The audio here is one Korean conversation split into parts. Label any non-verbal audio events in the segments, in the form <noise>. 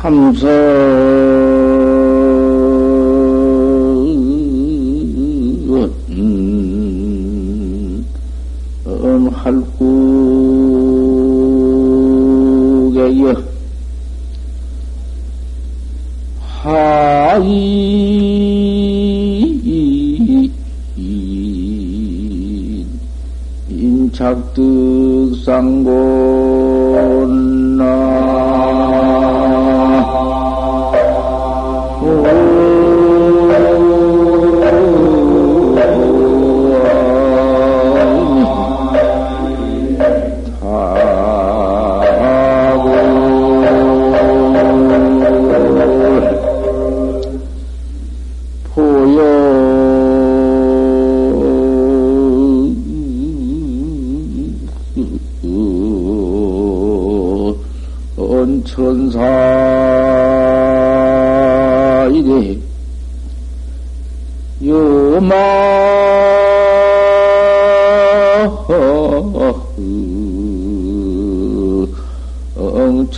참선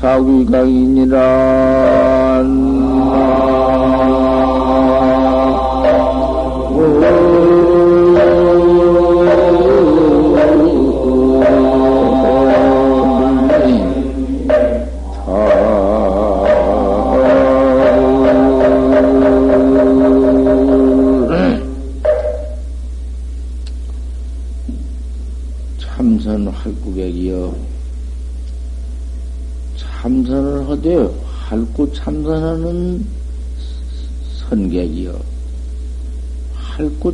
엉차위강이니라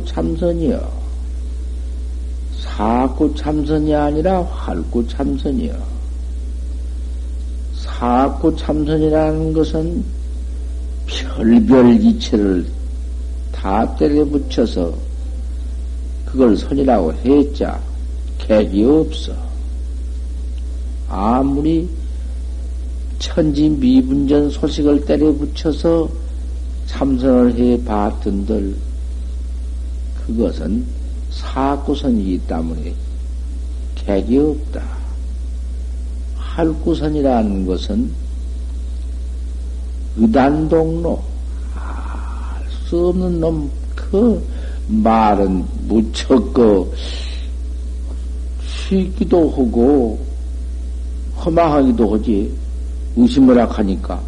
참선이요. 사구 참선이 아니라 활구 참선이요. 사구 참선이라는 것은 별별 이체를 다 때려 붙여서 그걸 선이라고 했자 객이 없어. 아무리 천지 미분전 소식을 때려 붙여서 참선을 해 봤던들 그것은 사구선이기 때문에 객이 없다. 할구선이라는 것은 의단동로, 알 수 없는 놈, 그 말은 무척 그, 쉬기도 하고, 허망하기도 하지, 의심을 하니까,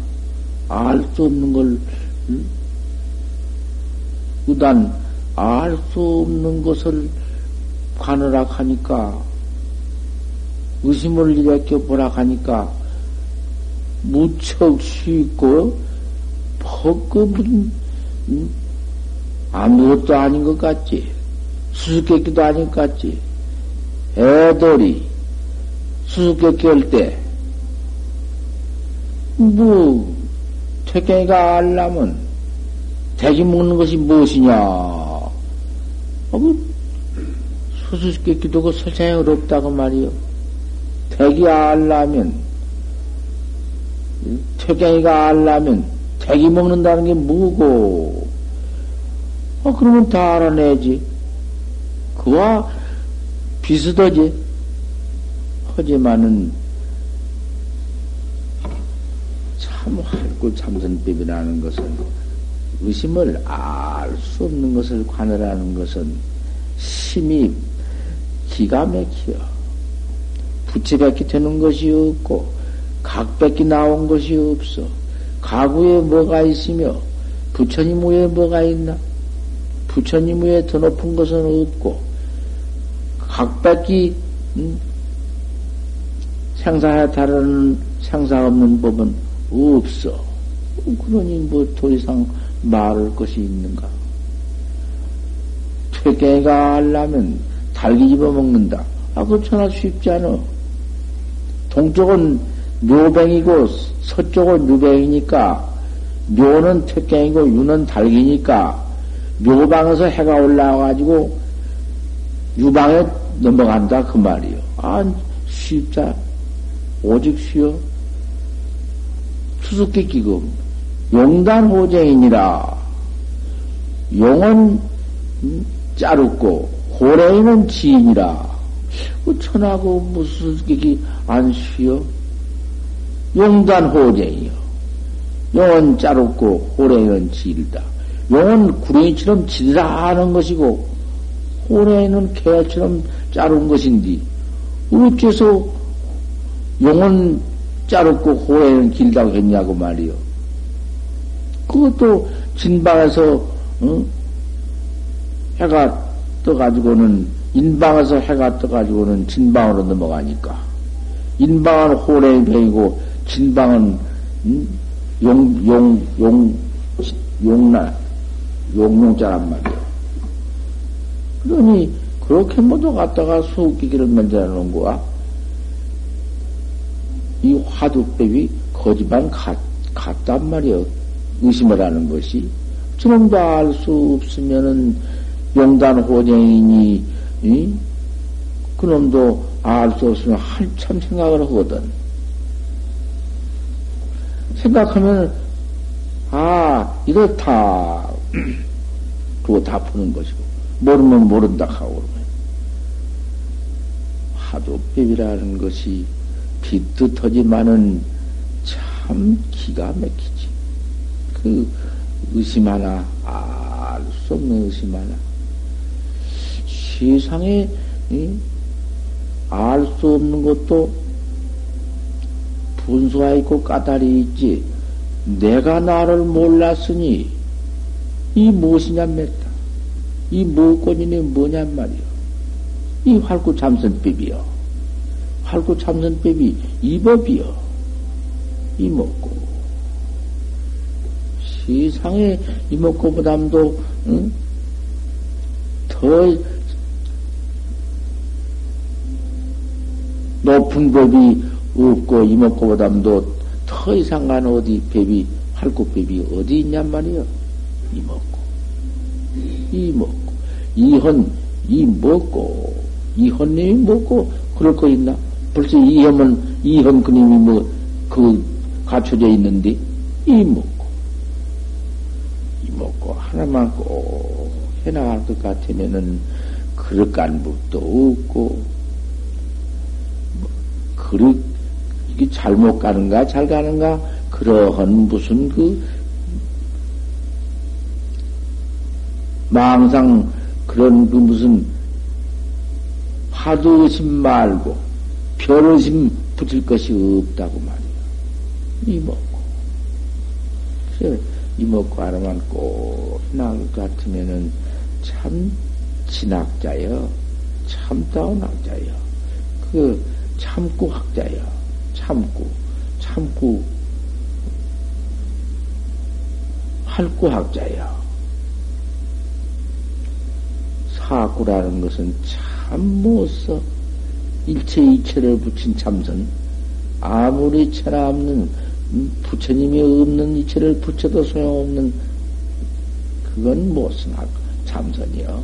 알 수 없는 걸, 의단, 알 수 없는 것을 관으라 하니까, 의심을 일으켜 보라 하니까, 무척 쉽고, 퍽그 무슨, 음? 아무것도 아닌 것 같지. 수수께끼도 아닌 것 같지. 애들이 수수께끼 할 때, 뭐, 퇴경이가 알라면, 대기 먹는 것이 무엇이냐? 어, 수수께끼도 그 설상에 어렵다고 말이요. 대기 알라면, 퇴경이가 알라면, 대기 먹는다는 게 뭐고, 어, 그러면 다 알아내지. 그와 비슷하지. 하지만은, 참, 할구 참선법이라는 것은, 의심을 알 수 없는 것을 관할하는 것은 심히 기가 막혀. 부채밖에 되는 것이 없고, 각밖에 나온 것이 없어. 가구에 뭐가 있으며, 부처님 위에 뭐가 있나? 부처님 위에 더 높은 것은 없고, 각밖에, 음, 생사에 다른 생사 없는 법은 없어. 그러니 뭐 더 이상 말할 것이 있는가? 퇴계가 알라면 달기 집어먹는다. 아, 그렇잖아. 쉽지 않아. 동쪽은 묘뱅이고 서쪽은 유뱅이니까 묘는 퇴갱이고 유는 달기니까 묘방에서 해가 올라와가지고 유방에 넘어간다 그 말이요. 아 쉽다. 오직 쉬어. 수수께끼고 용단호쟁이니라. 용은 짜롭고 호랭이는 지인이라. 그 천하고 무슨 수수께끼 안 쉬어? 용단호쟁이요. 용은 짜롭고 호랭이는 질다. 용은 구렁이처럼 질라 하는 것이고 호랭이는 개처럼 짜른 것인데 어째서 용은 짜롭고 호랭이는 길다고 했냐고 말이요. 그것도 진방에서 어? 해가 떠가지고는 인방에서 해가 떠가지고는 진방으로 넘어가니까 인방은 호랭이 병이고 진방은 음? 용, 용, 용, 용나, 용용자란 말이야. 그러니, 그렇게 모두 갖다가 수기기를 만들어 놓은 거야. 이 화두법이 거짓말 같, 같단 말이야. 의심을 하는 것이. 저놈도 알 수 없으면은 용단 호쟁이니, 이? 그놈도 알 수 없으면 한참 생각을 하거든. 생각하면, 아, 이렇다. <clears throat> 그거 다 푸는 것이고, 모르면 모른다 하고 그러면. 화두법이라는 것이 비뜻하지만은 참 기가 막히지. 그 의심 하나, 알 수 없는 의심 하나. 세상에, 알 수 없는 것도 분수가 있고 까다리 있지. 내가 나를 몰랐으니 이 무엇이냐 맺다. 이 무엇권이니 뭐냔 말이요. 이 활구 참선법이요. 활구 참선법이 이 법이요. 이 먹고. 세상에 이 먹고보담도 응? 더 높은 법이 없고 이목구보담도 더 이상한 어디 법이 활구법이 어디 있냔 말이요. 이목구, 이목구, 이헌, 이 먹고, 이헌님이 먹고 그럴 거 있나? 벌써 이헌은 이헌 그님이 뭐 그 갖춰져 있는데 이먹고, 이먹고 하나만 꼭 해나갈 것 같으면은 그릇 간법도 없고 그릇 이게 잘못 가는가, 잘 가는가, 그러한 무슨 그, 망상 그런 그 무슨 화두 의심 말고 별 의심 붙일 것이 없다고 말이야. 이먹고. 이먹고 하나만 꼭 나올 것 같으면은 참 진학자여. 참다운 학자여. 그 참고 학자여. 참고, 참고, 활구학자야. 사구라는 것은 참 못 써. 일체 이체를 붙인 참선. 아무리 체나 없는, 부처님이 없는 이체를 붙여도 소용없는, 그건 못쓴 참선이요.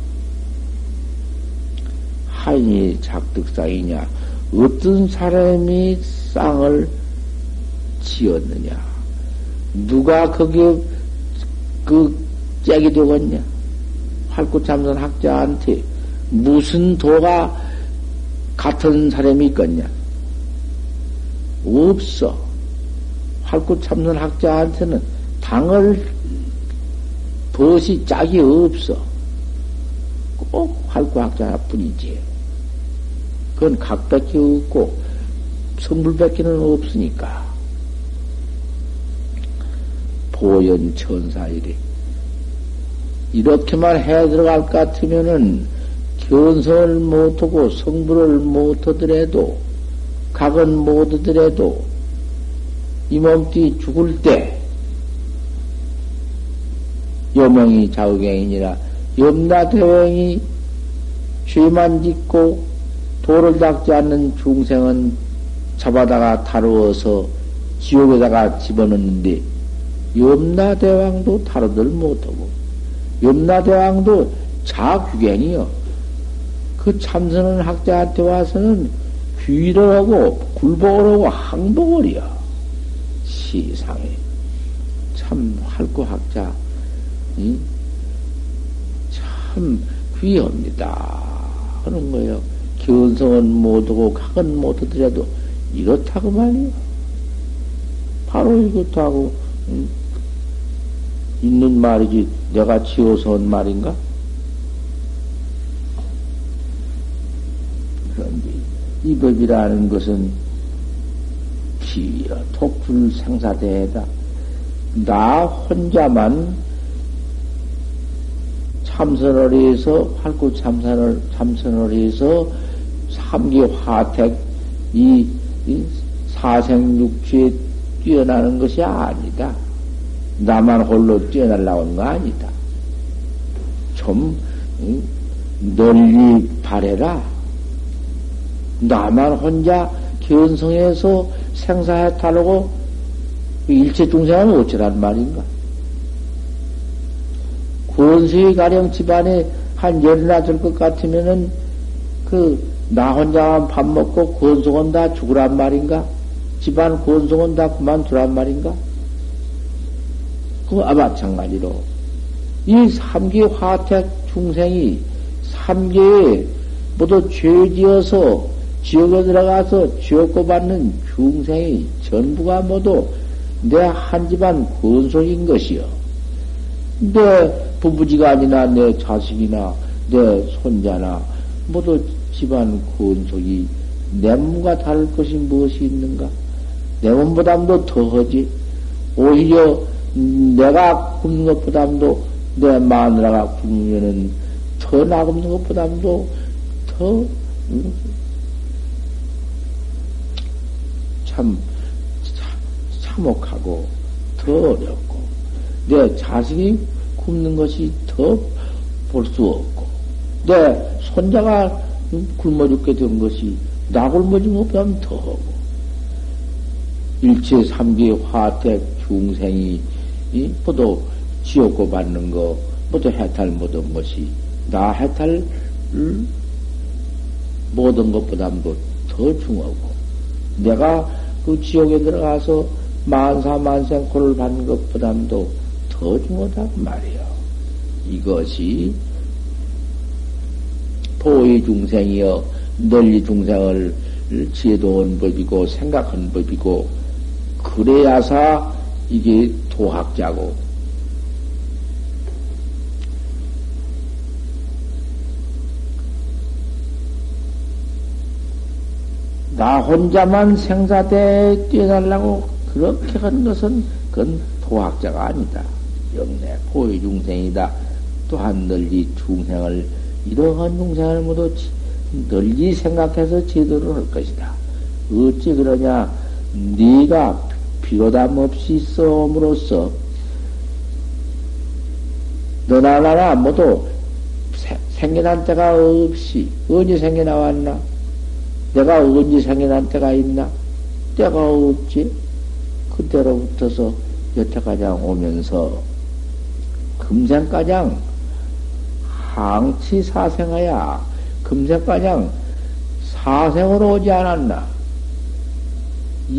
하인이 작득상이냐, 어떤 사람이 쌍을 지었느냐? 누가 거기에 그 짝이 되겠냐? 활구 참선 학자한테 무슨 도가 같은 사람이 있겠냐? 없어. 활구참선 학자한테는 당을 벗이 짝이 없어. 꼭 활구 학자 뿐이지. 그건 각밖에 없고 성불밖에는 없으니까. 보현 천사이래. 이렇게만 해 들어갈 것 같으면은 견성을 못하고 성불을 못하더라도 각은 못하더라도 이 몸띠 죽을 때 여명이 자우경이니라 염라대왕이 죄만 짓고 도를 닦지 않는 중생은 잡아다가 다루어서 지옥에다가 집어넣는데 염라대왕도 다루들 못하고 염라대왕도 자규견이요. 그 참선은 학자한테 와서는 귀를 하고 굴복을 하고 항복을 이요. 시상에 참 활구학자 응? 참 귀합니다 하는 거예요. 견성은 못하고 각은 못하더라도 이렇다고 말이요. 바로 이것도 하고 응? 있는 말이지 내가 지어서 온 말인가? 그런데 이 법이라는 것은 기여 독불 생사대다. 나 혼자만 참선을 해서 활구 참선을 참선을 해서 삼기 화택 이, 이 사생육취에 뛰어나는 것이 아니다. 나만 홀로 뛰어날라고 하는 거 아니다. 좀 응? 널리 바래라. 나만 혼자 견성해서 생사해탈하고 일체 중생은 어쩌란 말인가? 권수의 가령 집안에 한 열이나 될 것 같으면은 그 나 혼자만 밥 먹고 권속은 다 죽으란 말인가? 집안 권속은 다 그만두란 말인가? 그와 마찬가지로 이 삼계 화택 중생이 삼계에 모두 죄 지어서 지옥에 들어가서 지옥고 받는 중생이 전부가 모두 내 한 집안 권속인 것이요. 내 부부지간이나 내 자식이나 내 손자나 모두 집안 권속이 내 몸과 다를 것이 무엇이 있는가? 내 몸보다도 더하지. 오히려 내가 굶는 것보다도 내 마누라가 굶으면은 더 나굶는 것보다도 더 참, 참혹하고 더 어렵고 내 자식이 굶는 것이 더 볼 수 없고 내 손자가 굶어 죽게 된 것이 나 굶어 죽은 것보다 더 하고 일체 삼계 화택 중생이 이 모두 지옥고 받는 거 모두 해탈 못한 것이 나 해탈 모든 것보다도 더 중하고 내가 그 지옥에 들어가서 만사 만생 고를 받는 것보다도 더 중하다 말이요. 이것이 보의 중생이여 널리 중생을 지혜도온 법이고 생각한 법이고 그래야사 이게 도학자고 나 혼자만 생사대에 뛰어달라고 그렇게 한 것은 그건 도학자가 아니다. 영내 포의 중생이다. 또한 널리 중생을 이러한 중생을 모두 널리 생각해서 제대로 할 것이다. 어찌 그러냐? 네가 비로담 없이 써옴으로써 너나 나나 모두 생겨난 때가 없이 언제 생겨나왔나? 내가 언제 생겨난 때가 있나? 때가 없지. 그때로부터서 여태가장 오면서 금생가장 항치 사생하야 금생가장 사생으로 오지 않았나?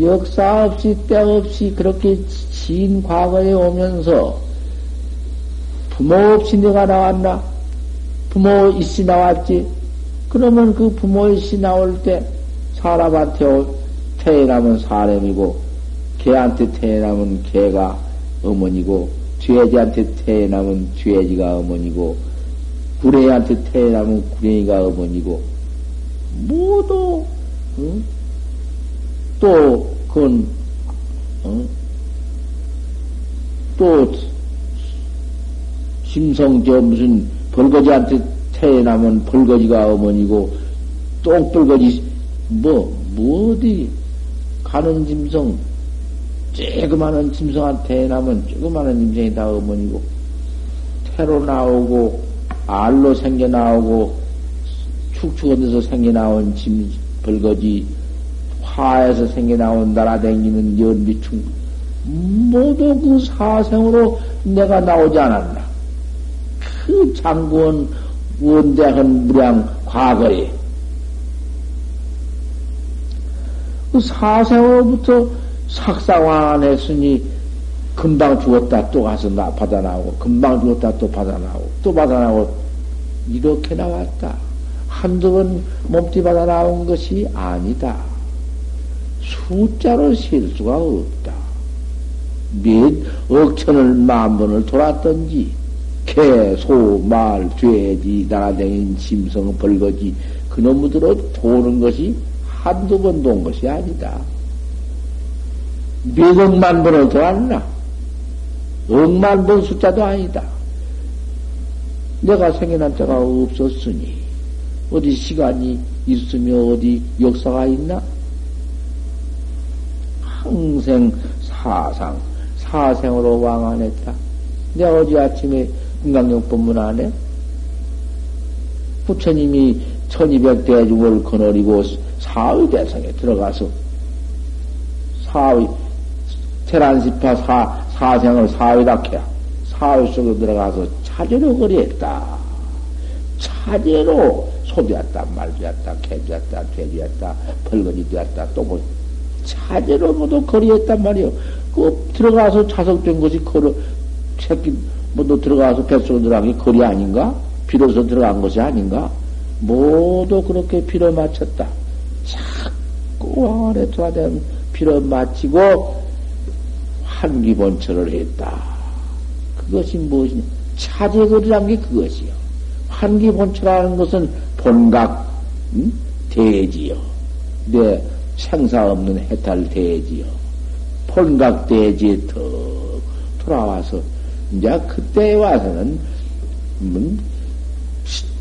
역사 없이 때 없이 그렇게 진 과거에 오면서 부모 없이 내가 나왔나? 부모 있이 나왔지? 그러면 그 부모 있이 나올 때 사람한테 태어나면 사람이고 개한테 태어나면 개가 어머니고 죄지한테 태어나면 죄지가 어머니고 구레한테 태어나면 구레이가 어머니고 모두 응? 또, 그건, 어? 또, 심성, 저, 무슨, 벌거지한테 태어나면 벌거지가 어머니고, 똥벌거지, 뭐, 뭐 어디, 가는 짐승, 조그마한 짐승한테 태어나면 조그마한 짐승이 다 어머니고, 태로 나오고, 알로 생겨 나오고, 축축한 데서 생겨 나온 짐, 벌거지, 화에서 생겨 나온 날아다니는 연비충 모두 그 사생으로 내가 나오지 않았나. 그 장군 원대한 무량 과거에 그 사생으로부터 sak상환 했으니 금방 죽었다 또 가서 나 받아 나오고 금방 죽었다 또 받아 나오고 또 받아 나오고 이렇게 나왔다. 한두 번 몸띠 받아 나온 것이 아니다. 숫자로 셀 수가 없다. 몇 억천을 만 번을 돌았던지 개, 소, 말, 돼지, 날아다닌 짐승, 벌거지 그놈들로 도는 것이 한두 번 돈 것이 아니다. 몇 억만 번을 돌았나? 억만 번 숫자도 아니다. 내가 생겨난 자가 없었으니 어디 시간이 있으며 어디 역사가 있나? 항생 사상 사생으로 왕안했다. 내가 어제 아침에 금강경법문 안에 부처님이 천이백 대중을 거느리고 사의 대성에 들어가서 사의 테란시파 사, 사생을 사의답해야 사의 속에 들어가서 차제로 거리했다. 차제로 소비했다, 말비했다, 개비했다, 돼지했다, 벌거지 되었다, 또 뭐 차제로 모두 거리했단 말이요. 그 들어가서 자석된 것이 걸어 새끼 뭐 너 들어가서 뱃속에 들어간 게 거리 아닌가? 비로소 들어간 것이 아닌가? 모두 그렇게 빌어 맞췄다. 자꾸 왕안에 돌아다니 빌어 맞히고 환기본처를 했다. 그것이 무엇이냐? 차제거리란 게 그것이요. 환기본처라는 것은 본각 음? 대지요. 내 생사 없는 해탈 대지요. 본각 대지에 턱 돌아와서 이제 그때 와서는 음,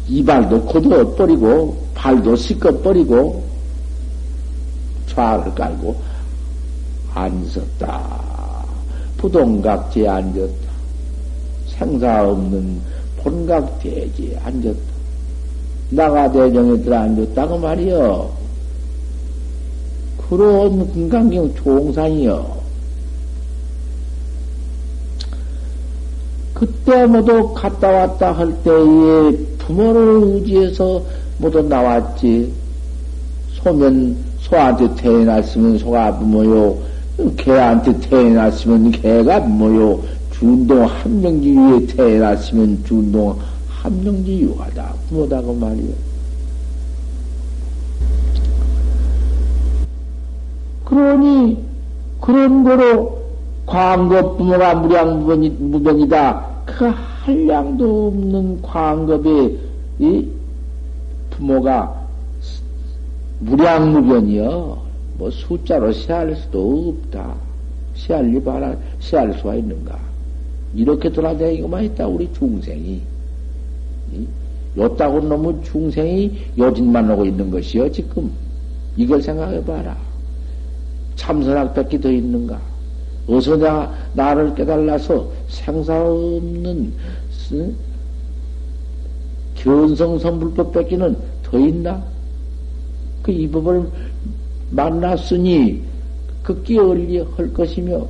이발도 고도 버리고 발도 씻어 버리고 좌를 깔고 앉았다. 부동각지에 앉았다. 생사 없는 본각대지에 앉았다. 나가대정에 들어 앉았다고 말이여 그런 금강경 종상이여. 그때 모두 갔다 왔다 할 때에 부모를 의지해서 모두 나왔지. 소면 소한테 태어났으면 소가 부모요. 개한테 태어났으면 개가 부모요. 준동 함정지 위에 태어났으면 준동 함정지 유하다. 부모다고 말이요. 그러니 그런 거로 광급 부모가 무량 무변이다. 그 한량도 없는 광급에 이 부모가 무량무변이여. 뭐 숫자로 세할 수도 없다. 세할 리 봐라, 세할 수가 있는가. 이렇게 돌아다니고만 있다, 우리 중생이. 요따구 놈의 중생이 요진만 오고 있는 것이요, 지금. 이걸 생각해 봐라. 참선학 밖에 더 있는가? 어서 나, 나를 깨달아서 생사 없는 견성선불법 뺏기는 더 있나? 그 이 법을 만났으니 그 끼어올리 할 것이며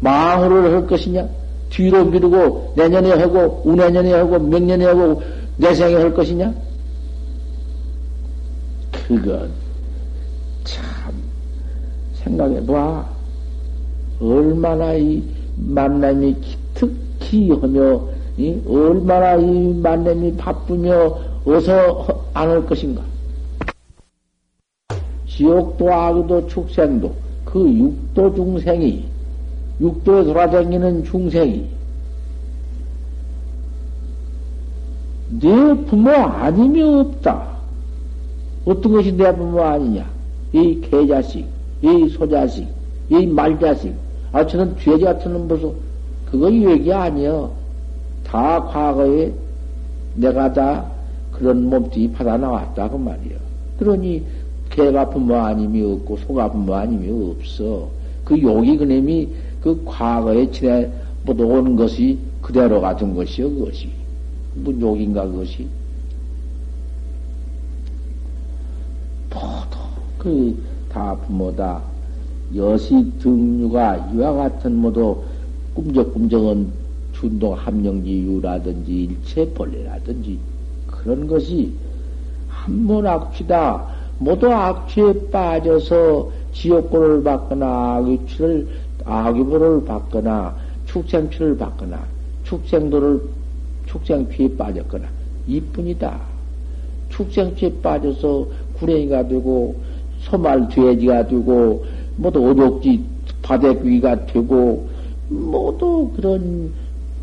망으로 할 것이냐? 뒤로 미루고 내년에 하고 우내년에 하고 명년에 하고 내생에 할 것이냐? 그건 생각해 봐. 얼마나 이 만남이 특히 하며, 이 얼마나 이 만남이 바쁘며 어서 안 올 것인가. 지옥도 아구도 축생도 그 육도 중생이 육도에 돌아다니는 중생이 내 부모 아니면 없다. 어떤 것이 내 부모 아니냐? 이 개자식, 이 소자식, 이 말자식, 아, 저는 죄지 같은 놈 보소. 그거 얘기 아니여. 다 과거에 내가 다 그런 몸뚱이 받아 나왔다, 그 말이여. 그러니, 개가 부모 아님이 없고, 소가 부모 아님이 없어. 그 욕이 그놈이 그 과거에 지내 못 오는 것이 그대로 가둔 것이여, 그것이. 뭐 욕인가, 그것이. 모두, 그, 다 부모다. 여시 등류가 이와 같은 모두 꿈적꿈적은 준동 함령지 유라든지 일체 벌레라든지 그런 것이 한번 악취다. 모두 악취에 빠져서 지옥고를 받거나 악취를 악유보를 받거나 축생취를 받거나 축생도를 축생취에 빠졌거나 이뿐이다. 축생취에 빠져서 구랭이가 되고 소말 돼지가 되고 모두 오독지 바닥귀가 되고 모두 그런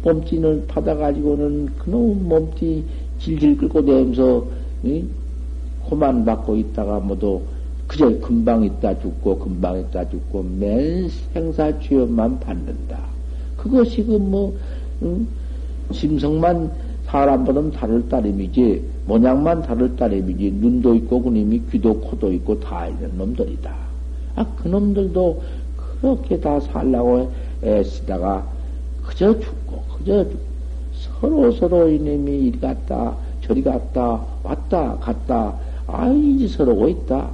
몸띠는 받아가지고는 그놈 몸띠 질질 끌고 다니면서 고만 받고 있다가 모두 그저 금방 있다 죽고 금방 있다 죽고 맨 생사 취업만 받는다. 그것이 그 뭐 응? 심성만 사람보다는 다를 따름이지 모양만 다를 따름이지 눈도 있고 그놈이 귀도 코도 있고 다 있는 놈들이다. 아 그놈들도 그렇게 다 살라고 애쓰다가 그저 죽고 그저 서로 서로 이놈이 이리 갔다 저리 갔다 왔다 갔다 아이 서러고 있다.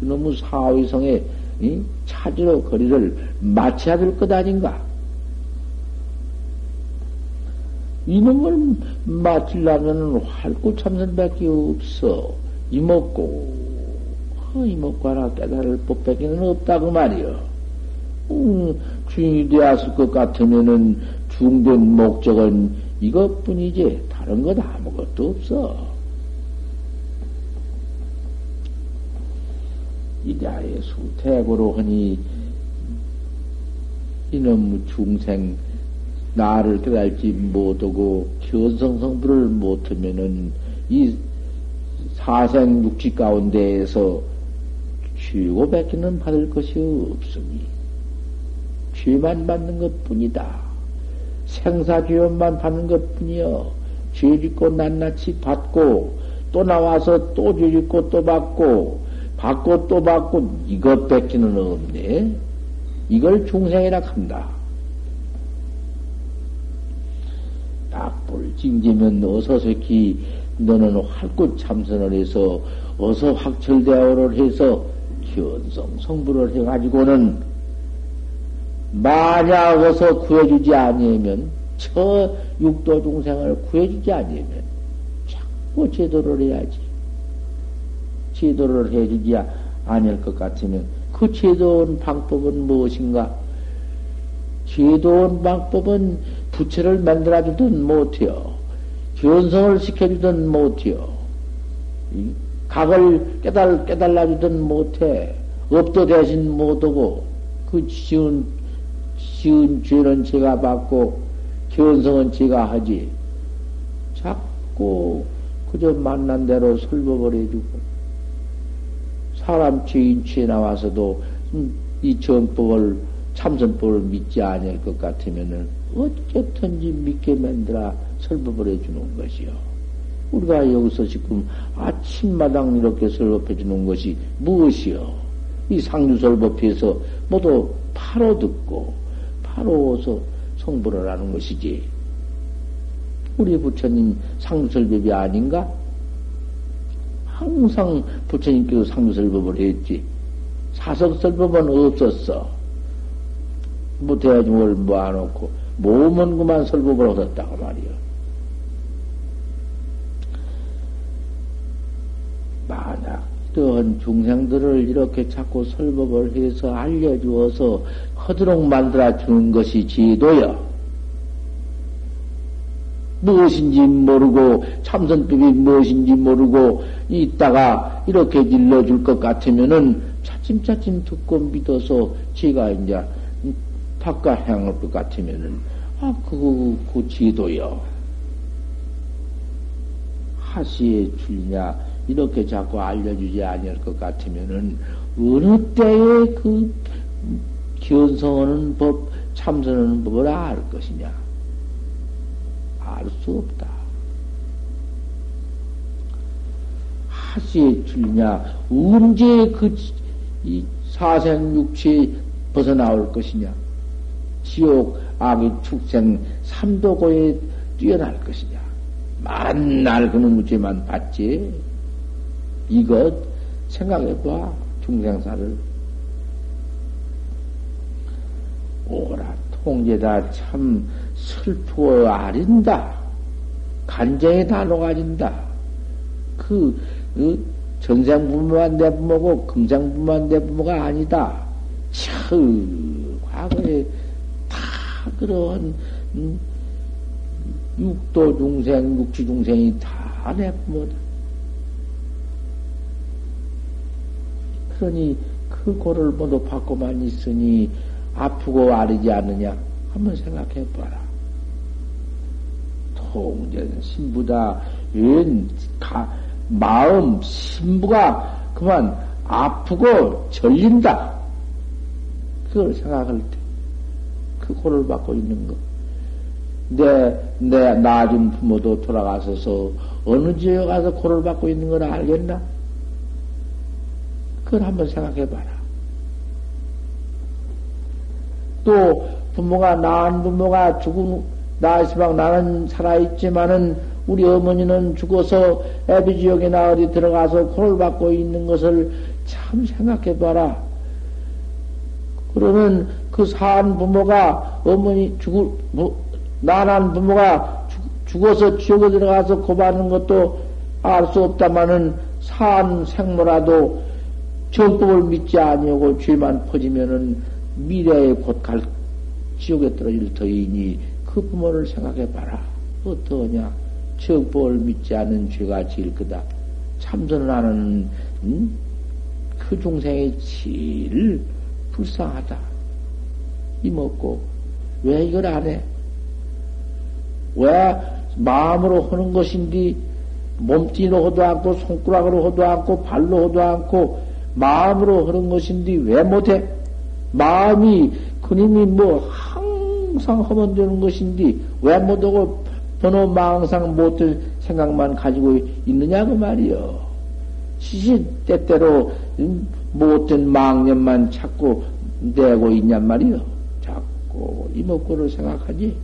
너무 사위성에 찾으러 거리를 마쳐야 될 것 아닌가? 이놈을 맞으려면 활구 참선밖에 없어. 이먹고, 어, 이먹고 하나 깨달을 법밖에는 없다고 말이여. 음, 주인이 되었을 것 같으면은 중된 목적은 이것뿐이지 다른 것 아무것도 없어. 이자의 수태고로 하니 이놈 중생 나를 깨달지 못하고 견성성부를 못하면은 이 사생 육지 가운데에서 죄고밖에는 받을 것이 없으니 죄만 받는 것 뿐이다. 생사죄업만 받는 것 뿐이여. 죄 짓고 낱낱이 받고 또 나와서 또 죄 짓고 또 받고 받고 또 받고 이것 뺏기는 없네. 이걸 중생이라 한다. 딱불 징지면 어서 새끼 너는 활꽃 참선을 해서 어서 확철대오를 해서 견성 성부를 해가지고는 만약 어서 구해주지 아니하면 저 육도 중생을 구해주지 아니하면 자꾸 제도를 해야지. 제도를 해주지 아니할 것 같으면 그 제도원 방법은 무엇인가? 제도원 방법은 부처를 만들어주든 못해요. 견성을 시켜주든 못해요. 각을 깨달, 깨달아주든 못해. 업도 대신 못하고, 그 지은, 지은 죄는 제가 받고, 견성은 제가 하지. 자꾸 그저 만난 대로 설법을 해주고, 사람 죄인취에 나와서도 이 정법을 참선법을 믿지 아니할 것 같으면은 어쨌든지 믿게 만들어 설법을 해주는 것이요. 우리가 여기서 지금 아침마당 이렇게 설법해 주는 것이 무엇이요? 이 상주설법에서 모두 바로 듣고 바로 어서 성불을 하는 것이지. 우리 부처님 상주설법이 아닌가? 항상 부처님께서 상주설법을 했지. 사석설법은 없었어. 뭐 대중을 모아놓고 몸은 그만 설법을 얻었다고 말이요. 만약 이런 중생들을 이렇게 자꾸 설법을 해서 알려주어서 허드록 만들어 주는 것이 지도여. 무엇인지 모르고 참선법이 무엇인지 모르고 있다가 이렇게 일러줄 것 같으면은 차츰차츰 듣고 믿어서 제가 이제 바깥 향할 것 같으면은 아 그거 그 지도요. 하시에 줄냐 이렇게 자꾸 알려주지 아니할 것 같으면은 어느 때에 그 기원성하는 법 참선하는 법을 알 것이냐? 알 수 없다. 하시에 줄냐 언제 그 사생육체 벗어나올 것이냐 지옥 악의 축생 삼도고에 뛰어날 것이냐. 만날 그놈 죄만 받지. 이것 생각해봐 중생사를. 오라 통제다. 참 슬프어 아린다. 간정이 다 녹아진다. 그, 그 전생부모만 내 부모고 금생부모만 내 부모가 아니다. 참 과거에 음, 육도 중생, 육지 중생이 다내 부모다. 그러니 그 고를 모두 받고만 있으니 아프고 아리지 않느냐? 한번 생각해 봐라. 통전 신부다. 웬 가, 마음 신부가 그만 아프고 절린다. 그걸 생각할 때, 그 고를 받고 있는 거. 내, 내 낳아준 부모도 돌아가서서 어느 지역에 가서 고를 받고 있는 걸 알겠나? 그걸 한번 생각해 봐라. 또 부모가 낳은 부모가 죽은 나시방 나는 살아있지만은 우리 어머니는 죽어서 애비지역이나 어디 들어가서 고를 받고 있는 것을 참 생각해 봐라. 그러면 그산 부모가 어머니 죽을 뭐, 나난 부모가 죽 어서 지옥에 들어가서 고받는 것도 알 수 없다마는 산 생모라도 정법을 믿지 아니하고 죄만 퍼지면은 미래에 곧 갈 지옥에 떨어질 터이니 그 부모를 생각해 봐라. 어떠냐? 정법을 믿지 않는 죄가 제일 크다. 참선을 하는 음? 그 중생이 제일 불쌍하다. 이 먹고 왜 이걸 안 해? 왜 마음으로 하는 것인데 몸띠로 하도 않고 손가락으로 하도 않고 발로 하도 않고 마음으로 하는 것인데 왜 못해? 마음이 그님이 뭐 항상 하면 되는 것인데 왜 못하고 번호 망상 못할 생각만 가지고 있느냐 그 말이요. 시시 때때로 못된 망념만 찾고 내고 있냔 말이요. 자꾸 이목구를 생각하지.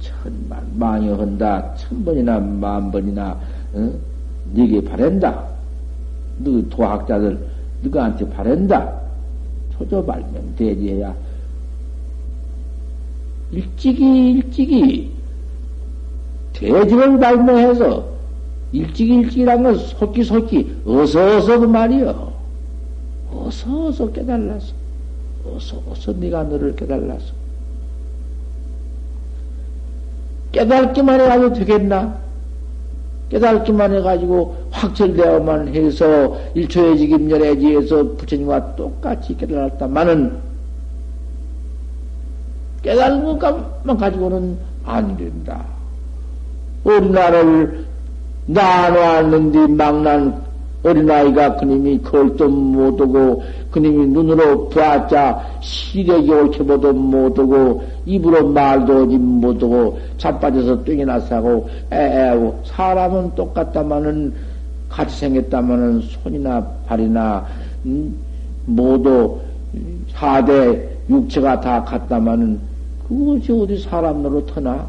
천만 망여 한다. 천 번이나 만 번이나 어? 네게 바란다. 너 도학자들 너한테 바란다. 초조 발명 대지해야 일찍이 일찍이 대지를 발명해서 일찍이 일찍이란 건 속기 속기 어서 어서 그 말이요. 어서 어서 깨달라서 어서 어서 네가 너를 깨달라서 깨달기만 해가지고 되겠나? 깨달기만 해가지고 확철되어만 해서 일초의직임열애지에서 부처님과 똑같이 깨달았다마는 깨달은 것만 가지고는 안 된다. 우리나라를 나눠왔는데 막난 어린아이가 그님이 걸도 못하고 그님이 눈으로 보았자 시력이 옳게 보도 못하고 입으로 말도 하지 못하고 자빠져서 뚱이 나 사고 애애하고 사람은 똑같다마는 같이 생겼다마는 손이나 발이나 음, 모두 사대 육체가 다 같다마는 그것이 어디 사람 노릇하나?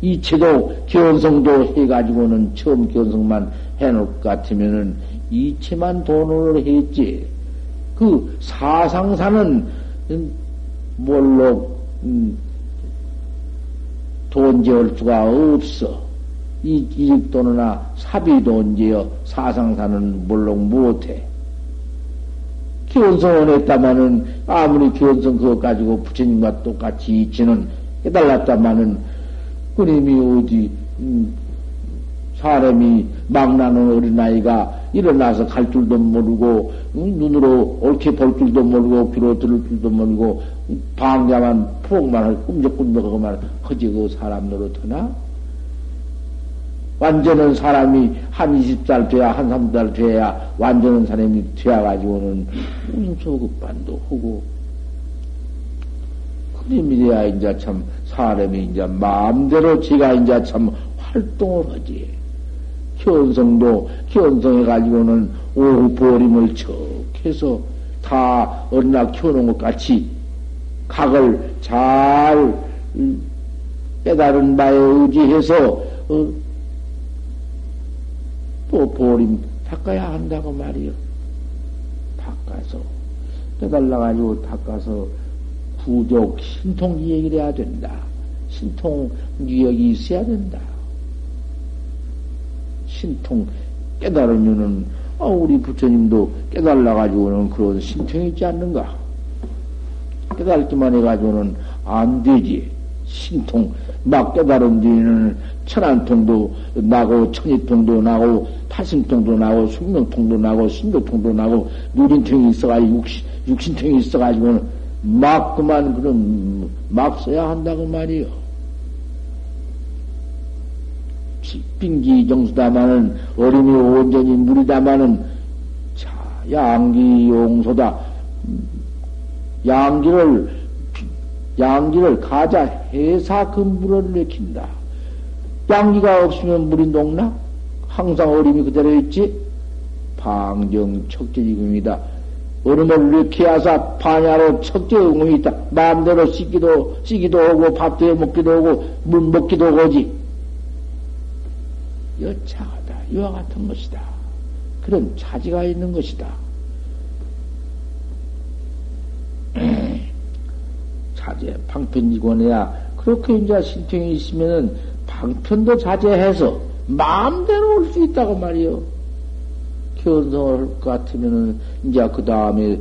이체도 견성도 해가지고는 처음 견성만 해놓을 것 같으면은 이체만 돈으로 했지. 그 사상사는 뭘로 음, 돈 재울 수가 없어. 이 이직돈이나 사비돈 재어 사상사는 물론 못해. 기원성을 했다마는 아무리 기원성 그것 가지고 부처님과 똑같이 이치는 깨달았다마는 그님이 어디 음, 사람이 막 나는 어린아이가 일어나서 갈 줄도 모르고 음, 눈으로 옳게 볼 줄도 모르고 귀로 들을 줄도 모르고 방자만 폭만 할 꿈적꿈적하고만 허지 그 사람 노릇하나? 완전한 사람이 한 20살 돼야, 한 30살 돼야 완전한 사람이 되어가지고는 소급반도 하고. 그림이래야 이제 참 사람이 이제 마음대로 지가 이제 참 활동을 하지. 현성도 현성해가지고는 오후 보림을 척 해서 다 어린아 키워놓은 것 같이 각을 잘 깨달은 바에 의지해서 어, 또 보림 닦아야 한다고 말이요. 닦아서 깨달아가지고 닦아서 구족 신통 얘기를 해야 된다. 신통 유역이 있어야 된다. 신통 깨달으면은 아, 우리 부처님도 깨달아가지고는 그런 신통이 있지 않는가? 깨달기만 해가지고는 안 되지. 신통, 막 깨달은 뒤에는 천안통도 나고, 천이통도 나고, 팔심통도 나고, 숙명통도 나고, 신도통도 나고, 누린통이 있어가지고, 육신, 육신통이 있어가지고는 막 그만 그런, 막 써야 한다고 말이요. 빙기 정수다마는 어림이 온전히 물이다마는 자 양기 용소다 양기를 양기를 가자 해사 그 물을 내킨다. 양기가 없으면 물이 녹나? 항상 어림이 그대로 있지? 방정 척제지금이다. 얼음을 이렇게 하사 반야로 척제응음이 있다. 마음대로 씻기도, 씻기도 하고, 밥도 해 먹기도 하고, 물 먹기도 하지. 여차하다. 이와 같은 것이다. 그런 차지가 있는 것이다. <clears throat> 자제, 방편이권해야 그렇게 이제 신통이 있으면은 방편도 자제해서 마음대로 올 수 있다고 말이요. 견성을 할 것 같으면은 이제 그 다음에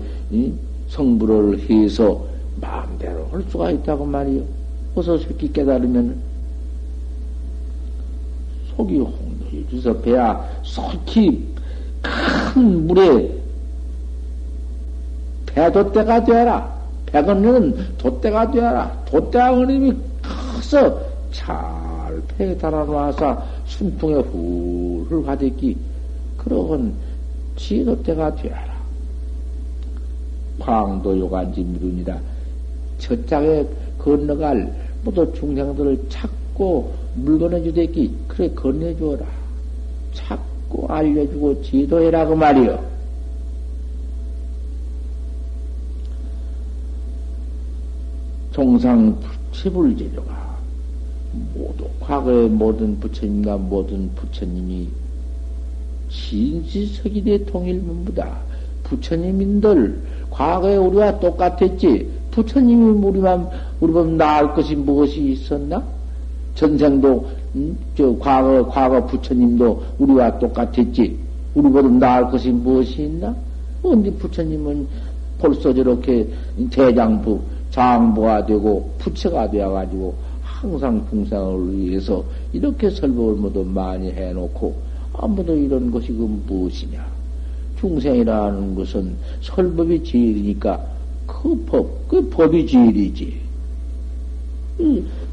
성불을 해서 마음대로 할 수가 있다고 말이요. 어서 쉽게 깨달으면 속이 홍도해 주서 배야 속히 큰 물에 배도때가 되어라. 백원은 돛대가 되어라. 돛대가 그림이 커서 잘 배에 달아놔서 순풍에 훌훌 가득히 그러건 지도때가 되어라. 광도 요간지 미루니라. 저짝에 건너갈 모두 중생들을 찾고 물건해 주대기 그래 건네주어라. 찾고 알려주고 지도해라 그 말이요. 종상 부채불제조가 모두 과거의 모든 부처님과 모든 부처님이 신시석이대 통일문부다. 부처님인들 과거에 우리와 똑같았지. 부처님이 우리만 우리보다 나을 것이 무엇이 있었나? 전생도 음, 저 과거 과거 부처님도 우리와 똑같았지. 우리보다 나을 것이 무엇이 있나? 언제 부처님은 벌써 저렇게 대장부 장부가 되고 부처가 되어가지고 항상 중생을 위해서 이렇게 설법을 모두 많이 해놓고 아무도 이런 것이 그 무엇이냐? 중생이라는 것은 설법이 제일이니까 그 법, 그 법이 제일이지.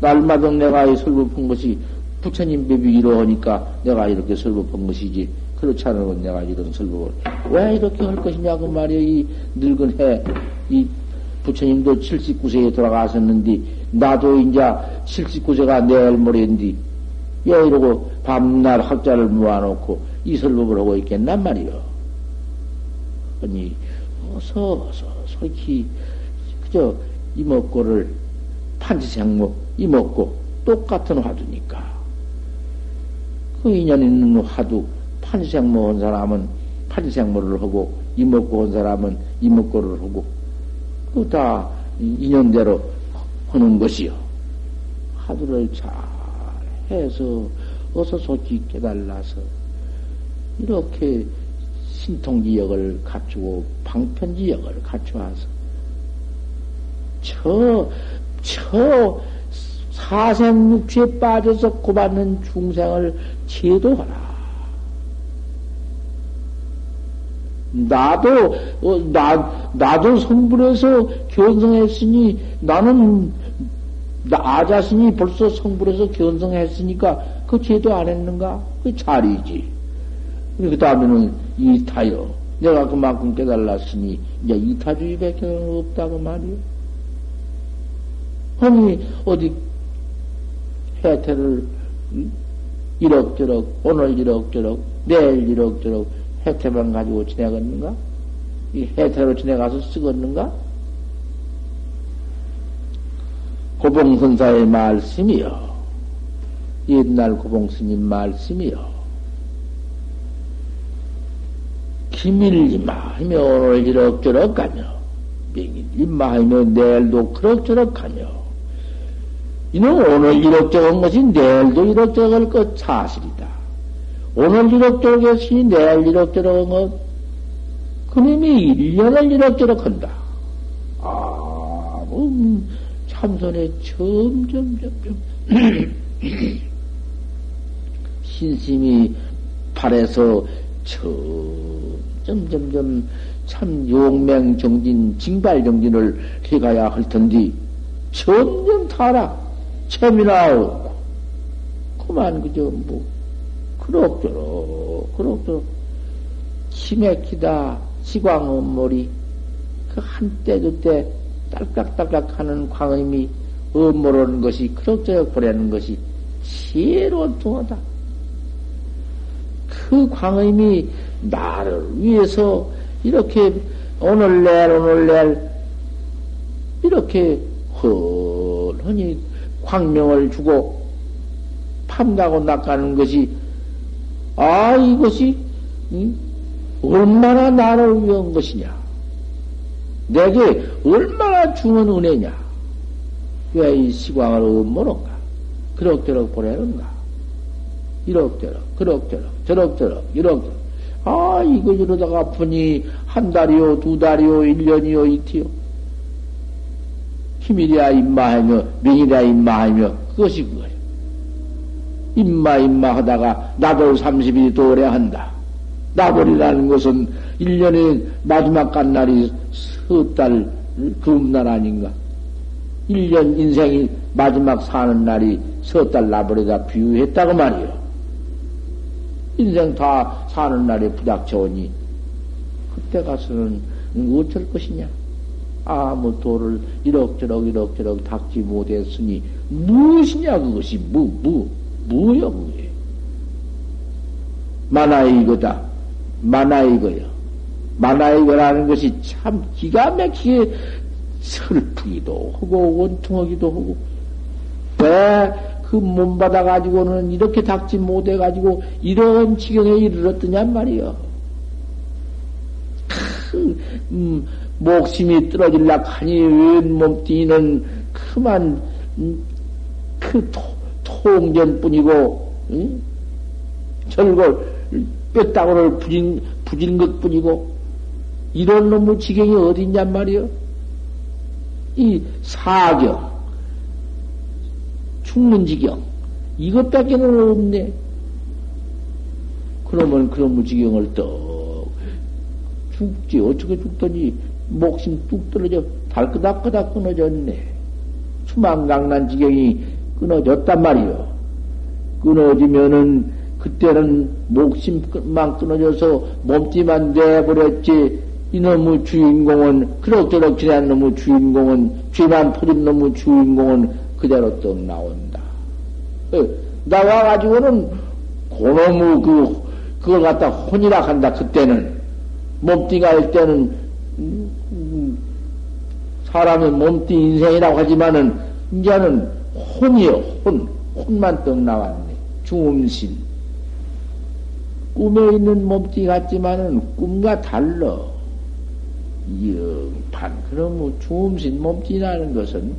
날마다 내가 이 설법한 것이 부처님 법이 이러하니까 내가 이렇게 설법한 것이지. 그렇지 않으면 내가 이런 설법을 왜 이렇게 할 것이냐고 그 말이야. 이 늙은 해, 이 부처님도 79세에 돌아가셨는데, 나도 이제 79세가 내일 모레인데, 왜 이러고 밤낮 학자를 모아놓고 이 설법을 하고 있겠단 말이요. 아니, 어서, 어서, 솔직히, 그저 이먹고를 판지생목, 이먹고 똑같은 화두니까. 그 인연 있는 화두, 판지생모 온 사람은 판지생모를 하고, 이먹고 온 사람은 이먹고를 하고, 그 다 인연대로 하는 것이요. 하두를 잘 해서 어서 속히 깨달라서 이렇게 신통지역을 갖추고 방편지역을 갖추어서 저, 저 사생육취에 빠져서 고받는 중생을 제도하라. 나도, 어, 나, 나도 성불해서 견성했으니 나는, 나 자신이 벌써 성불해서 견성했으니까 그 죄도 안 했는가? 그 자리지. 그 다음에는 이타요. 내가 그만큼 깨달았으니 이제 이타주의밖에 없다고 말이요. 아니, 어디 해태를 이럭저럭, 오늘 이럭저럭, 내일 이럭저럭 해태만 가지고 지내겠는가? 이 해태로 지내가서 쓰겠는가? 고봉선사의 말씀이요. 옛날 고봉스님 말씀이요. 기밀이마 하며 오늘 이럭저럭 가며 명일이마 하며 내일도 그럭저럭 가며 이는 오늘 이럭저럭 것이 내일도 이럭저럭 할것 사실이다. 오늘 이럭저럭 했으니 내일 이럭저럭 한 것, 그님이 1년을 이럭저럭 한다. 아, 뭐, 음, 참선에 점점, 점점, <clears throat> 신심이 발에서 점점, 점점 참 용맹정진, 징발정진을 해가야 할 텐데, 점점 타락, 재미나 없고, 그만 그저 뭐, 그럭저럭, 그럭저럭, 치맥히다, 시광엄머리, 그 한때 저때 딸깍딸깍 하는 광음이 엄모르는 것이, 그럭저럭 보내는 것이 지혜로운 통하다. 그 광음이 나를 위해서 이렇게 오늘날 오늘날 이렇게 헐하니 광명을 주고 판가고 낚아는 것이 아 이것이 응? 얼마나 나를 위한 것이냐? 내게 얼마나 주는 은혜냐? 왜 이 시광을 엄모는가? 그럭저럭 보내는가? 이럭저럭 그럭저럭 저럭저럭 이럭저럭. 아 이거 이러다가 아프니 한 달이요 두 달이요 일 년이요 이티요 힘이랴 임마하며 명이랴 임마하며 그것이 그거예요. 임마 임마 하다가 나돌 30일이 도래한다. 나돌이라는 것은 1년의 마지막 간 날이 서달 금날 아닌가? 1년 인생이 마지막 사는 날이 서달 나버리다 비유했다고 말이요. 인생 다 사는 날에 부닥쳐오니 그때 가서는 어쩔 것이냐? 아무 도를 이럭저럭 이럭저럭 닦지 못했으니 무엇이냐 그것이? 무, 무, 무여 그게 만화 이거다. 만화 이거요. 만화 이거라는 것이 참 기가 막히게 슬프기도 하고 원통하기도 하고 왜그 몸받아 가지고는 이렇게 닦지 못해 가지고 이런 지경에 이르렀더냔 말이요. 그, 음, 목심이 떨어질라 하니 웬 몸뚱이는 그만 음, 그 토, 통전뿐이고 응? 절골 뼈다구를 부진 부진 것뿐이고 이런 놈의 지경이 어딨냔 말이요. 이 사경 죽는 지경 이것밖에는 없네. 그러면 그런 지경을 떡 죽지 어떻게 죽더니 목심 뚝 떨어져 달끄닥끄닥 끊어졌네. 수망강난 지경이 끊어졌단 말이요. 끊어지면은 그때는 목심만 끊어져서 몸띠만 내버렸지 이놈의 주인공은 그럭저럭 지난 놈의 주인공은 죄만 퍼진 놈의 주인공은 그대로 떡 나온다. 어, 나와가지고는 고놈의 그 그걸 갖다 혼이라 한다. 그때는 몸띠가 할 때는 사람의 몸띠 인생이라고 하지만은, 이제는 혼이요, 혼. 혼만 떡 나왔네. 중음신. 꿈에 있는 몸띠 같지만은 꿈과 달러. 영판. 그럼 중음신 몸띠라는 것은,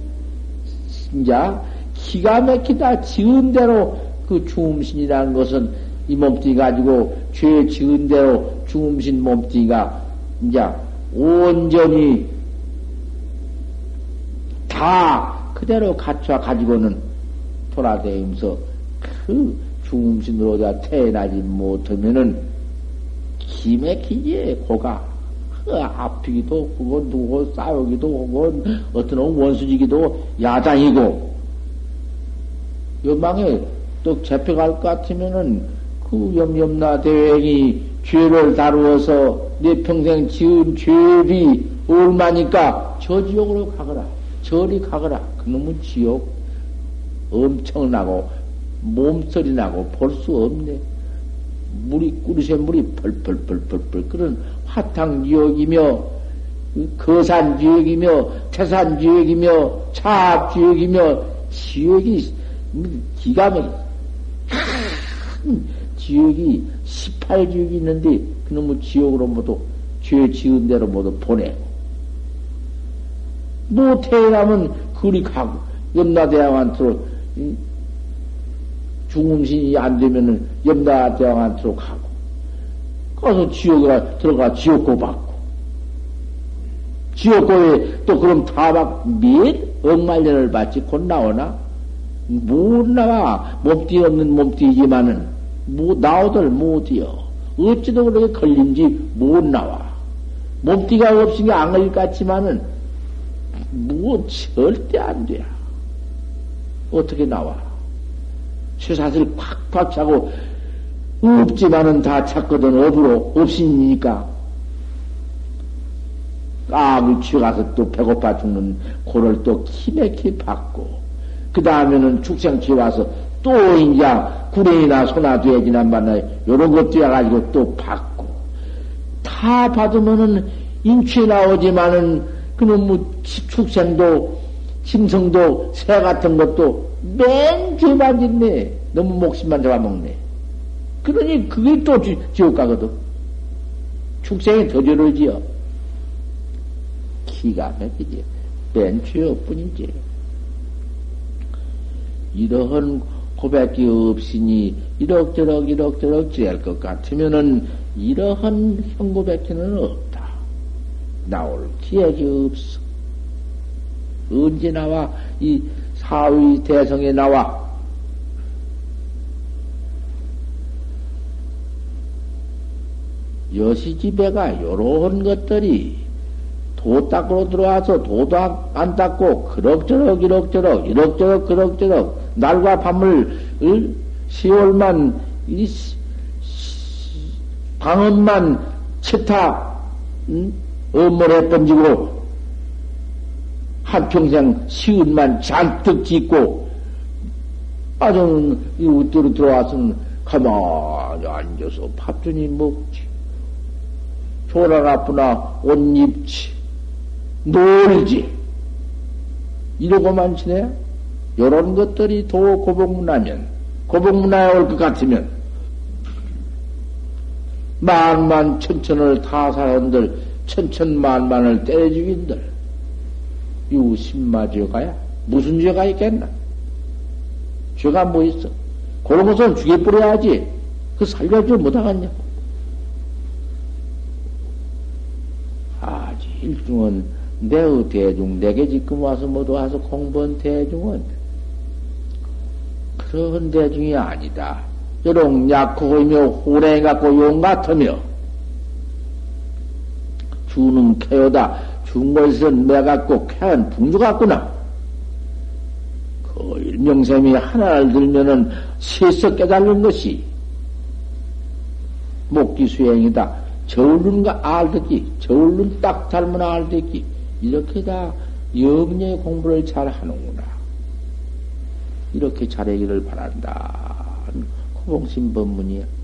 진짜 기가 막히다 지은 대로 그 중음신이라는 것은 이 몸띠 가지고 죄 지은 대로 중음신 몸띠가 이제 온전히 다 그대로 갖춰 가지고는 돌아다니면서 그 중음신으로 태어나지 못하면은 기맥히지 고가 그 아프기도 하고 누구 싸우기도 하고 어떤 원수지기도 야당이고 연방에 또 잡혀갈 것 같으면은 그 염염나 대행이 죄를 다루어서 내 평생 지은 죄비 얼마니까 저 지옥으로 가거라. 저리 가거라. 그놈은 지옥 엄청나고 몸소리 나고 볼 수 없네. 물이 꾸르새 물이 펄펄펄펄펄 그런 화탕 지옥이며 거산 지옥이며 태산 지옥이며 차압 지옥이며 지옥이 기가 막힌 지옥이 18지옥이 있는데 그놈의 지옥으로 모두 죄 지은 대로 모두 보내고 뭐 태어나면 그리 가고 염라대왕한테로 중음신이 안 되면은 염라대왕한테로 가고 가서 지옥에 들어가 지옥고 받고 지옥고에 또 그럼 타박 몇 억만년을 받지 곧 나오나? 못 나와. 몸띠 없는 몸띠이지만은, 뭐, 나오들 못이여. 어찌도 그렇게 걸림지 못 나와. 몸띠가 없으니 안 걸릴 같지만은, 뭐, 절대 안 돼. 어떻게 나와? 쇠사슬 팍팍 차고, 없지만은 다 찾거든, 업으로, 없으니까. 까불 취가서 또 배고파 죽는 고를 또 키맥히 받고, 그 다음에는 축생취 와서 또 이제 구레이나 소나 돼지나 만나 요런 것도 해가지고 또 받고, 다 받으면은 인취 나오지만은 그놈 뭐 축생도, 심성도, 새 같은 것도 맨 짓네. 너무 목숨만 잡아먹네. 그러니 그게 또 지옥 가거든. 축생이 더 저러지요. 기가 막히지. 맨 죄업뿐이지. 이러한 고백이 없으니 이럭저럭 이럭저럭 지할 것 같으면은 이러한 형고백기는 없다. 나올 기획이 없어. 언제 나와 이 사위 대성에 나와 여시집에가 요런 것들이 도 닦으러 들어와서 도도 안 닦고 그럭저럭 이럭저럭 이럭저럭 그럭저럭 날과 밤을 10월만 방언만 채타 응? 업무를 번지고 한평생 시은만 잔뜩 짓고 아주 이 웃도로 들어와서는 가만히 앉아서 밥주니 먹지 조랑 아프나 옷 입지 놀지. 이러고만 지내? 요런 것들이 도 고복문화면, 고복문화에 올 것 같으면, 만만 천천을 다 사람들, 천천만만을 때려 죽인들, 유심마 죄가야? 무슨 죄가 있겠나? 죄가 뭐 있어? 그런 것은 죽여버려야지. 그 살려주지 못하겠냐? 아직 일중은 내의 대중, 내게 지금 와서 모두 와서 공부한 대중은 그런 대중이 아니다. 여롱 약호이며 호랭이 같고 용 같으며 주는 캐요다. 준 것은 매 같고 캐한 풍주 같구나. 그 일명샘이 하나를 들면은 세서 깨달는 것이 목기 수행이다. 저울른가 알듯이 저울른 딱 닮은 알듯이 이렇게 다 염려의 공부를 잘 하는구나. 이렇게 잘하기를 바란다. 고봉신 법문이야.